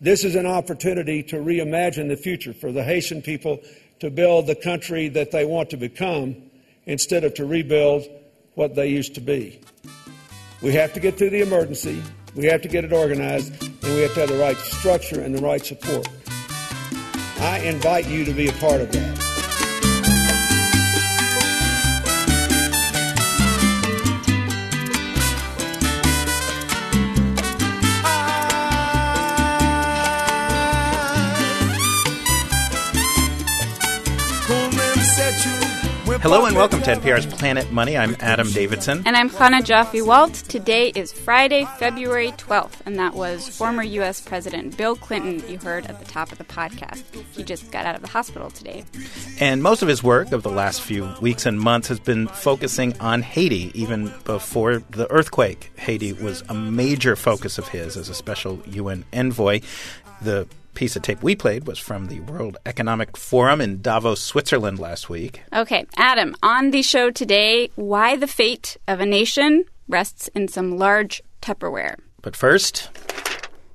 This is an opportunity to reimagine the future for the Haitian people to build the country that they want to become instead of to rebuild what they used to be. We have to get through the emergency, we have to get it organized, and we have to have the right structure and the right support. I invite you to be a part of that. Hello and welcome to NPR's Planet Money. I'm Adam Davidson. And I'm Chana Joffe Walt. Today is Friday, February 12th, and that was former U.S. President Bill Clinton you heard at the top of the podcast. He just got out of the hospital today. And most of his work of the last few weeks and months has been focusing on Haiti. Even before the earthquake, Haiti was a major focus of his as a special UN envoy. The piece of tape we played was from the World Economic Forum in Davos, Switzerland last week. Okay, Adam, on the show today, why the fate of a nation rests in some large Tupperware. But first,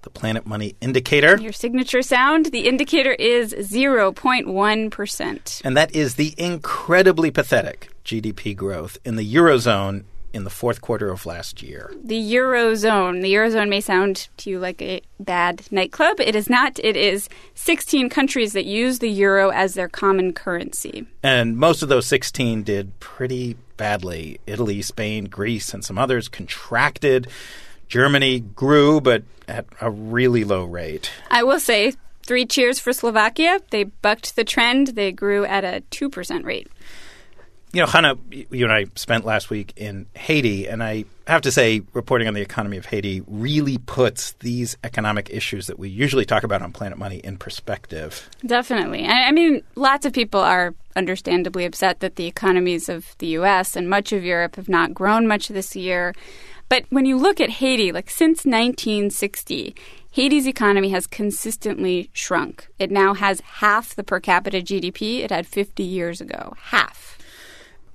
the Planet Money indicator. Your signature sound, the indicator is 0.1%. And that is the incredibly pathetic GDP growth in the Eurozone in the fourth quarter of last year. The Eurozone. The Eurozone may sound to you like a bad nightclub. It is not. It is 16 countries that use the euro as their common currency. And most of those 16 did pretty badly. Italy, Spain, Greece, and some others contracted. Germany grew, but at a really low rate. I will say, three cheers for Slovakia. They bucked the trend. They grew at a 2% rate you know, Chana, you and I spent last week in Haiti, and I have to say, reporting on the economy of Haiti really puts these economic issues that we usually talk about on Planet Money in perspective. Definitely. I mean, lots of people are understandably upset that the economies of the U.S. and much of Europe have not grown much this year. But when you look at Haiti, like since 1960, Haiti's economy has consistently shrunk. It now has half the per capita GDP it had 50 years ago. Half.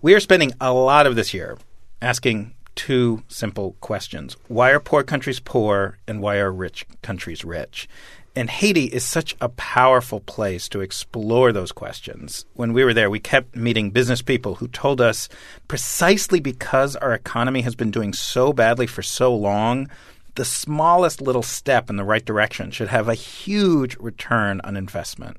We are spending a lot of this year asking two simple questions. Why are poor countries poor and why are rich countries rich? And Haiti is such a powerful place to explore those questions. When we were there, we kept meeting business people who told us precisely because our economy has been doing so badly for so long, the smallest little step in the right direction should have a huge return on investment.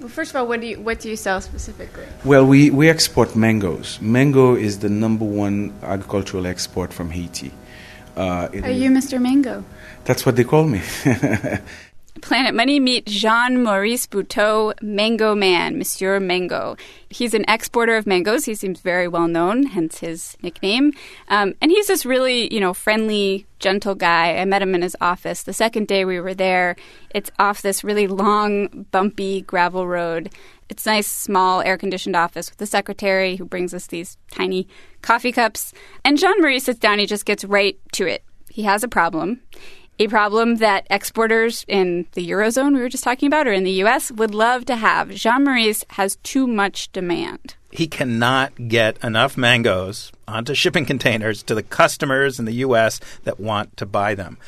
Well, first of all, what do you what do you sell specifically? Well, we, we export mangoes. Mango is the number one agricultural export from Haiti. Uh, Are you Mr. Mango? That's what they call me. Planet Money meet Jean Maurice Buteau, Mango Man, Monsieur Mango. He's an exporter of mangoes. He seems very well known, hence his nickname. Um, and he's this really, you know, friendly, gentle guy. I met him in his office the second day we were there. It's off this really long, bumpy gravel road. It's a nice, small, air conditioned office with a secretary who brings us these tiny coffee cups. And Jean Marie sits down, he just gets right to it. He has a problem a problem that exporters in the Eurozone we were just talking about or in the US would love to have. Jean Maurice has too much demand. He cannot get enough mangoes onto shipping containers to the customers in the US that want to buy them.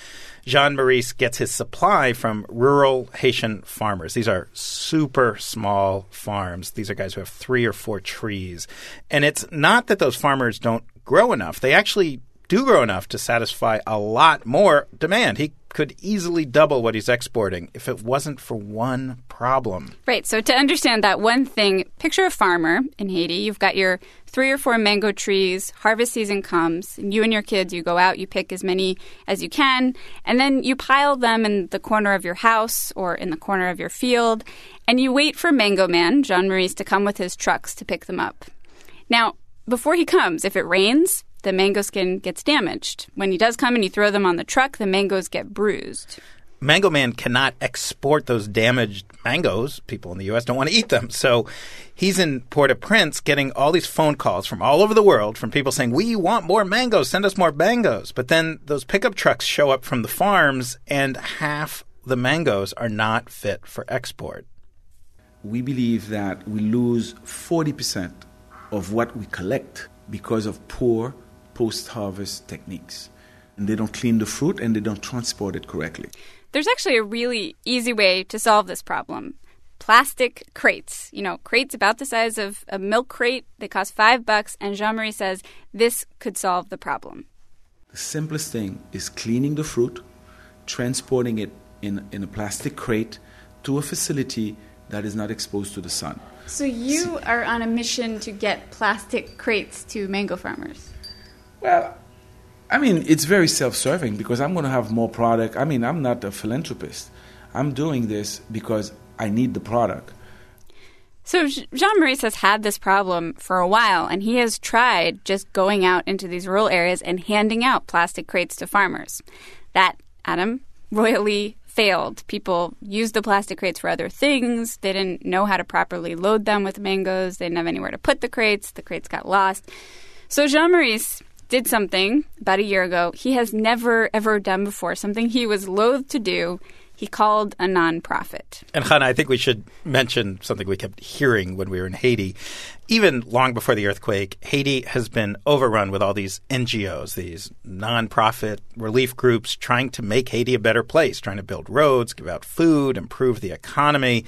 Jean Maurice gets his supply from rural Haitian farmers. These are super small farms. These are guys who have three or four trees. And it's not that those farmers don't grow enough. They actually do grow enough to satisfy a lot more demand. He could easily double what he's exporting if it wasn't for one problem. Right. So to understand that one thing, picture a farmer in Haiti. You've got your three or four mango trees. Harvest season comes, and you and your kids, you go out, you pick as many as you can, and then you pile them in the corner of your house or in the corner of your field, and you wait for Mango Man, Jean Maurice, to come with his trucks to pick them up. Now, before he comes, if it rains, the mango skin gets damaged. When he does come and you throw them on the truck, the mangoes get bruised. Mango Man cannot export those damaged mangoes. People in the U.S. don't want to eat them. So he's in Port au Prince getting all these phone calls from all over the world from people saying, We want more mangoes. Send us more mangoes. But then those pickup trucks show up from the farms, and half the mangoes are not fit for export. We believe that we lose 40% of what we collect because of poor post harvest techniques. And they don't clean the fruit and they don't transport it correctly. There's actually a really easy way to solve this problem. Plastic crates, you know, crates about the size of a milk crate. They cost five bucks, and Jean Marie says this could solve the problem. The simplest thing is cleaning the fruit, transporting it in, in a plastic crate to a facility that is not exposed to the sun. So you are on a mission to get plastic crates to mango farmers. Well, I mean, it's very self serving because I'm going to have more product. I mean, I'm not a philanthropist. I'm doing this because I need the product. So Jean Maurice has had this problem for a while, and he has tried just going out into these rural areas and handing out plastic crates to farmers. That, Adam, royally failed. People used the plastic crates for other things. They didn't know how to properly load them with mangoes. They didn't have anywhere to put the crates. The crates got lost. So Jean Maurice did something about a year ago he has never, ever done before, something he was loath to do. He called a nonprofit. And Chana, I think we should mention something we kept hearing when we were in Haiti. Even long before the earthquake, Haiti has been overrun with all these NGOs, these nonprofit relief groups trying to make Haiti a better place, trying to build roads, give out food, improve the economy.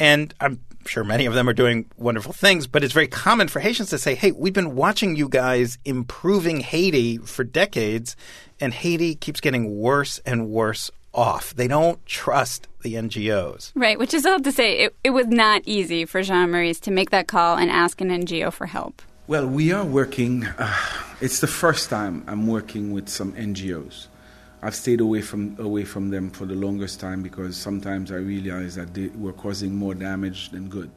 And I'm sure many of them are doing wonderful things, but it's very common for Haitians to say, hey, we've been watching you guys improving Haiti for decades, and Haiti keeps getting worse and worse off. They don't trust the NGOs. Right, which is all to say, it, it was not easy for Jean Maurice to make that call and ask an NGO for help. Well, we are working, uh, it's the first time I'm working with some NGOs. I've stayed away from away from them for the longest time because sometimes I realize that they were causing more damage than good.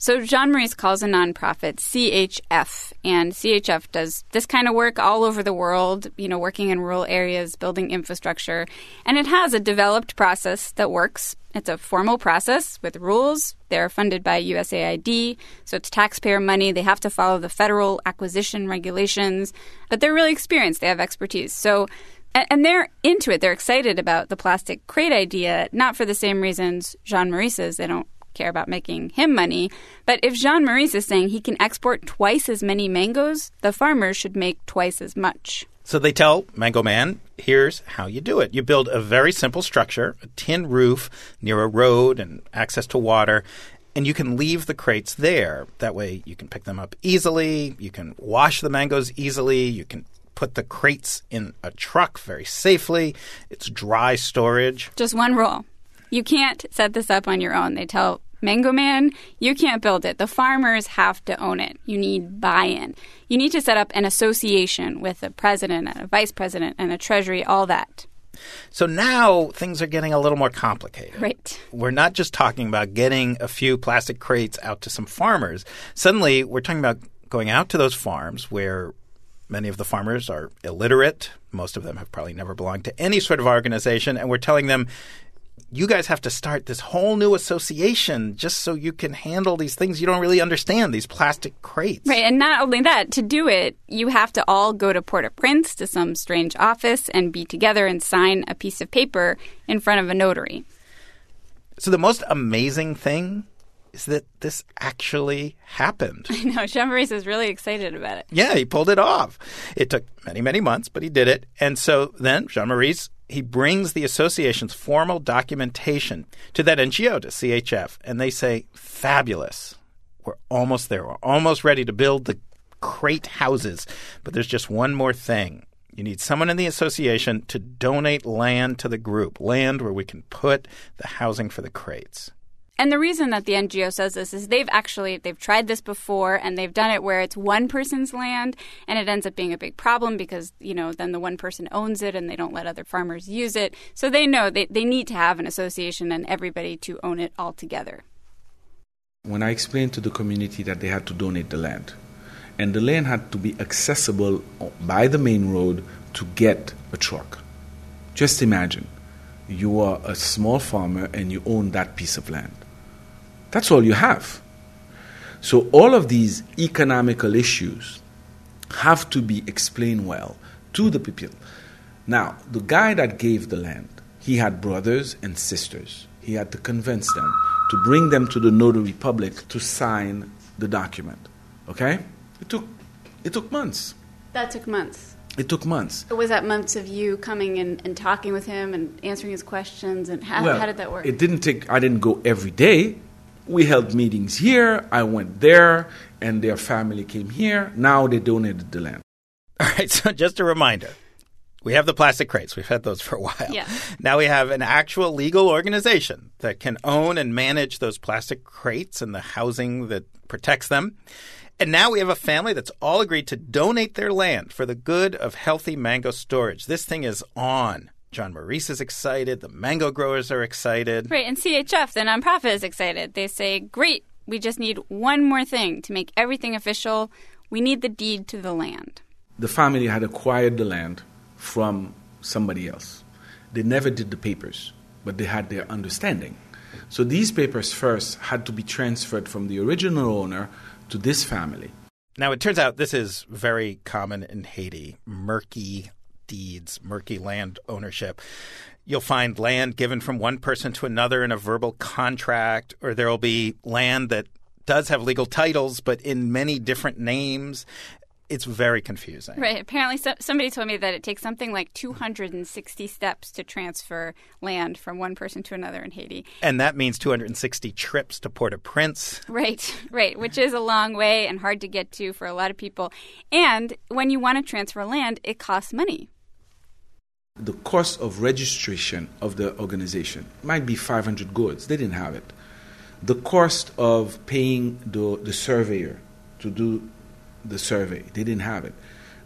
So Jean Maurice calls a nonprofit CHF, and CHF does this kind of work all over the world, you know, working in rural areas, building infrastructure, and it has a developed process that works. It's a formal process with rules. They're funded by USAID, so it's taxpayer money. They have to follow the federal acquisition regulations, but they're really experienced. They have expertise. So and they're into it. They're excited about the plastic crate idea, not for the same reasons Jean Maurice is. They don't care about making him money. But if Jean Maurice is saying he can export twice as many mangoes, the farmers should make twice as much. So they tell Mango Man, here's how you do it. You build a very simple structure, a tin roof near a road and access to water, and you can leave the crates there. That way you can pick them up easily, you can wash the mangoes easily, you can put the crates in a truck very safely. It's dry storage. Just one rule. You can't set this up on your own. They tell Mango Man, you can't build it. The farmers have to own it. You need buy in. You need to set up an association with a president and a vice president and a treasury, all that. So now things are getting a little more complicated. Right. We're not just talking about getting a few plastic crates out to some farmers. Suddenly, we're talking about going out to those farms where Many of the farmers are illiterate. Most of them have probably never belonged to any sort of organization. And we're telling them, you guys have to start this whole new association just so you can handle these things you don't really understand, these plastic crates. Right. And not only that, to do it, you have to all go to Port au Prince to some strange office and be together and sign a piece of paper in front of a notary. So the most amazing thing is that this actually happened. I know. Maurice is really excited about it. Yeah, he pulled it off. It took many, many months, but he did it. And so then Jean Maurice he brings the association's formal documentation to that NGO, to CHF, and they say, fabulous. We're almost there. We're almost ready to build the crate houses. But there's just one more thing. You need someone in the association to donate land to the group, land where we can put the housing for the crates. And the reason that the NGO says this is they've actually they've tried this before and they've done it where it's one person's land and it ends up being a big problem because, you know, then the one person owns it and they don't let other farmers use it. So they know they, they need to have an association and everybody to own it all together. When I explained to the community that they had to donate the land, and the land had to be accessible by the main road to get a truck. Just imagine you are a small farmer and you own that piece of land. That's all you have. So, all of these economical issues have to be explained well to the people. Now, the guy that gave the land, he had brothers and sisters. He had to convince them to bring them to the notary public to sign the document. Okay? It took, it took months. That took months. It took months. But was that months of you coming and, and talking with him and answering his questions? And how, well, how did that work? It didn't take, I didn't go every day. We held meetings here, I went there, and their family came here. Now they donated the land. All right, so just a reminder. We have the plastic crates. We've had those for a while. Yeah. Now we have an actual legal organization that can own and manage those plastic crates and the housing that protects them. And now we have a family that's all agreed to donate their land for the good of healthy mango storage. This thing is on. John Maurice is excited. The mango growers are excited. Right, and CHF, the nonprofit, is excited. They say, great, we just need one more thing to make everything official. We need the deed to the land. The family had acquired the land from somebody else. They never did the papers, but they had their understanding. So these papers first had to be transferred from the original owner to this family. Now, it turns out this is very common in Haiti murky deeds, murky land ownership. You'll find land given from one person to another in a verbal contract, or there will be land that does have legal titles, but in many different names. It's very confusing. Right. Apparently, so, somebody told me that it takes something like 260 steps to transfer land from one person to another in Haiti. And that means 260 trips to Port au Prince. Right, right, which is a long way and hard to get to for a lot of people. And when you want to transfer land, it costs money. The cost of registration of the organization might be 500 gourdes. They didn't have it. The cost of paying the, the surveyor to do the survey, they didn't have it.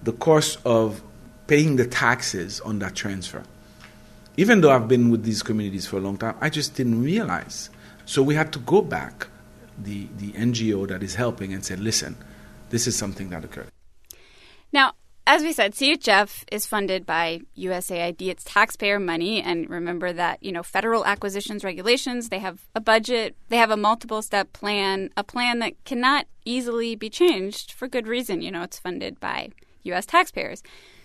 The cost of paying the taxes on that transfer. Even though I've been with these communities for a long time, I just didn't realize. So we had to go back, the, the NGO that is helping, and said, listen, this is something that occurred. Now, as we said, CHF is funded by USAID. It's taxpayer money. And remember that, you know, federal acquisitions regulations, they have a budget, they have a multiple step plan, a plan that cannot easily be changed for good reason. You know, it's funded by US taxpayers.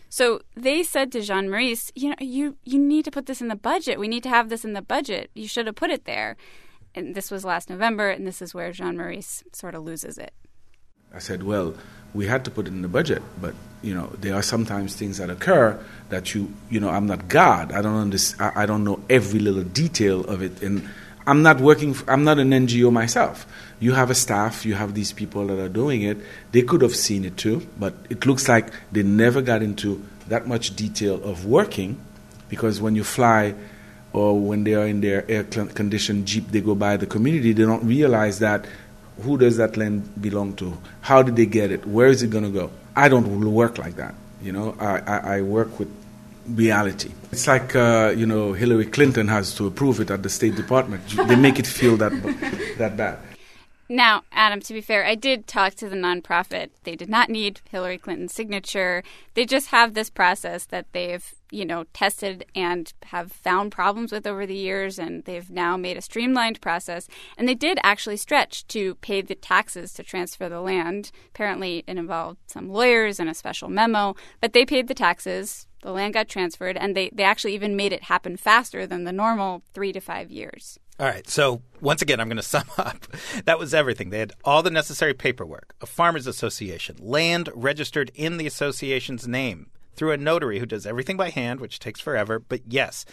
So they said to Jean Maurice, you know, you, you need to put this in the budget. We need to have this in the budget. You should have put it there. And this was last November, and this is where Jean Maurice sort of loses it. I said, well, we had to put it in the budget, but you know, there are sometimes things that occur that you, you know, I'm not God. I don't understand. I don't know every little detail of it, and I'm not working. For, I'm not an NGO myself. You have a staff. You have these people that are doing it. They could have seen it too, but it looks like they never got into that much detail of working, because when you fly or when they are in their air conditioned jeep, they go by the community. They don't realize that who does that land belong to? How did they get it? Where is it going to go? I don't work like that. You know, I, I, I work with reality. It's like, uh, you know, Hillary Clinton has to approve it at the State Department. they make it feel that, that bad. Now, Adam, to be fair, I did talk to the nonprofit. They did not need Hillary Clinton's signature. They just have this process that they've, you know, tested and have found problems with over the years, and they've now made a streamlined process. And they did actually stretch to pay the taxes to transfer the land. Apparently, it involved some lawyers and a special memo, but they paid the taxes. The land got transferred, and they, they actually even made it happen faster than the normal three to five years. All right. So once again, I'm going to sum up. That was everything. They had all the necessary paperwork, a farmers association, land registered in the association's name through a notary who does everything by hand, which takes forever. But yes,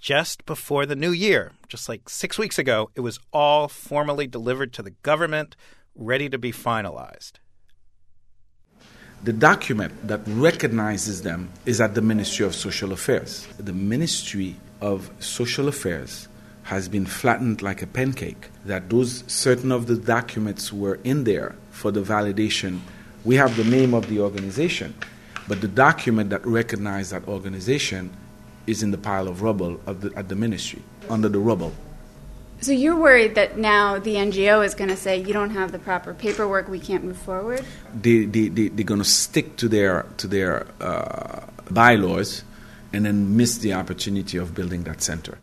just before the new year, just like six weeks ago, it was all formally delivered to the government, ready to be finalized. The document that recognizes them is at the Ministry of Social Affairs. The Ministry of Social Affairs has been flattened like a pancake. That those certain of the documents were in there for the validation. We have the name of the organization, but the document that recognized that organization is in the pile of rubble of the, at the ministry, under the rubble. So you're worried that now the NGO is going to say you don't have the proper paperwork, we can't move forward. They they they they're going to stick to their to their uh, bylaws, and then miss the opportunity of building that center.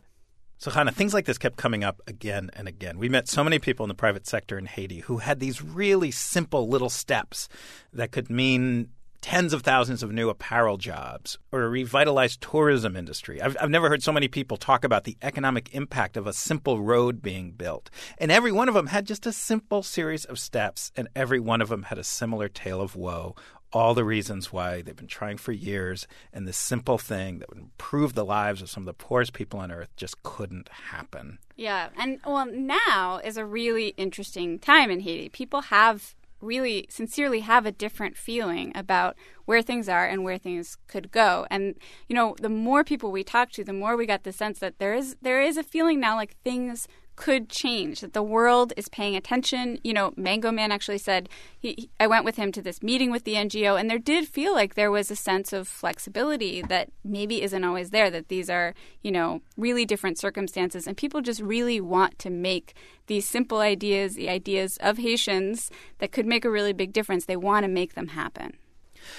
So, Chana, things like this kept coming up again and again. We met so many people in the private sector in Haiti who had these really simple little steps that could mean tens of thousands of new apparel jobs or a revitalized tourism industry. I've, I've never heard so many people talk about the economic impact of a simple road being built. And every one of them had just a simple series of steps, and every one of them had a similar tale of woe all the reasons why they've been trying for years, and this simple thing that would improve the lives of some of the poorest people on earth just couldn't happen. Yeah, and well, now is a really interesting time in Haiti. People have really sincerely have a different feeling about where things are and where things could go. And you know, the more people we talk to, the more we got the sense that there is there is a feeling now like things could change, that the world is paying attention. You know, Mango Man actually said, he, I went with him to this meeting with the NGO, and there did feel like there was a sense of flexibility that maybe isn't always there, that these are, you know, really different circumstances, and people just really want to make these simple ideas, the ideas of Haitians that could make a really big difference, they want to make them happen.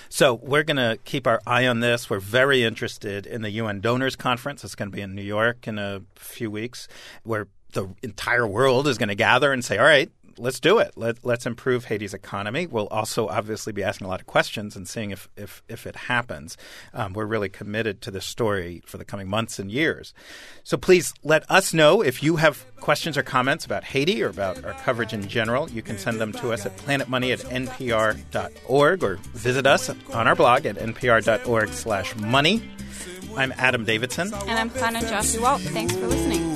So we're going to keep our eye on this. We're very interested in the UN Donors Conference. It's going to be in New York in a few weeks, where the entire world is going to gather and say, all right, let's do it. Let, us improve Haiti's economy. We'll also obviously be asking a lot of questions and seeing if, if, if it happens. Um, we're really committed to this story for the coming months and years. So please let us know if you have questions or comments about Haiti or about our coverage in general. You can send them to us at planetmoney at npr.org or visit us on our blog at npr.org slash money. I'm Adam Davidson. And I'm Chana Joffe-Walt. Thanks for listening.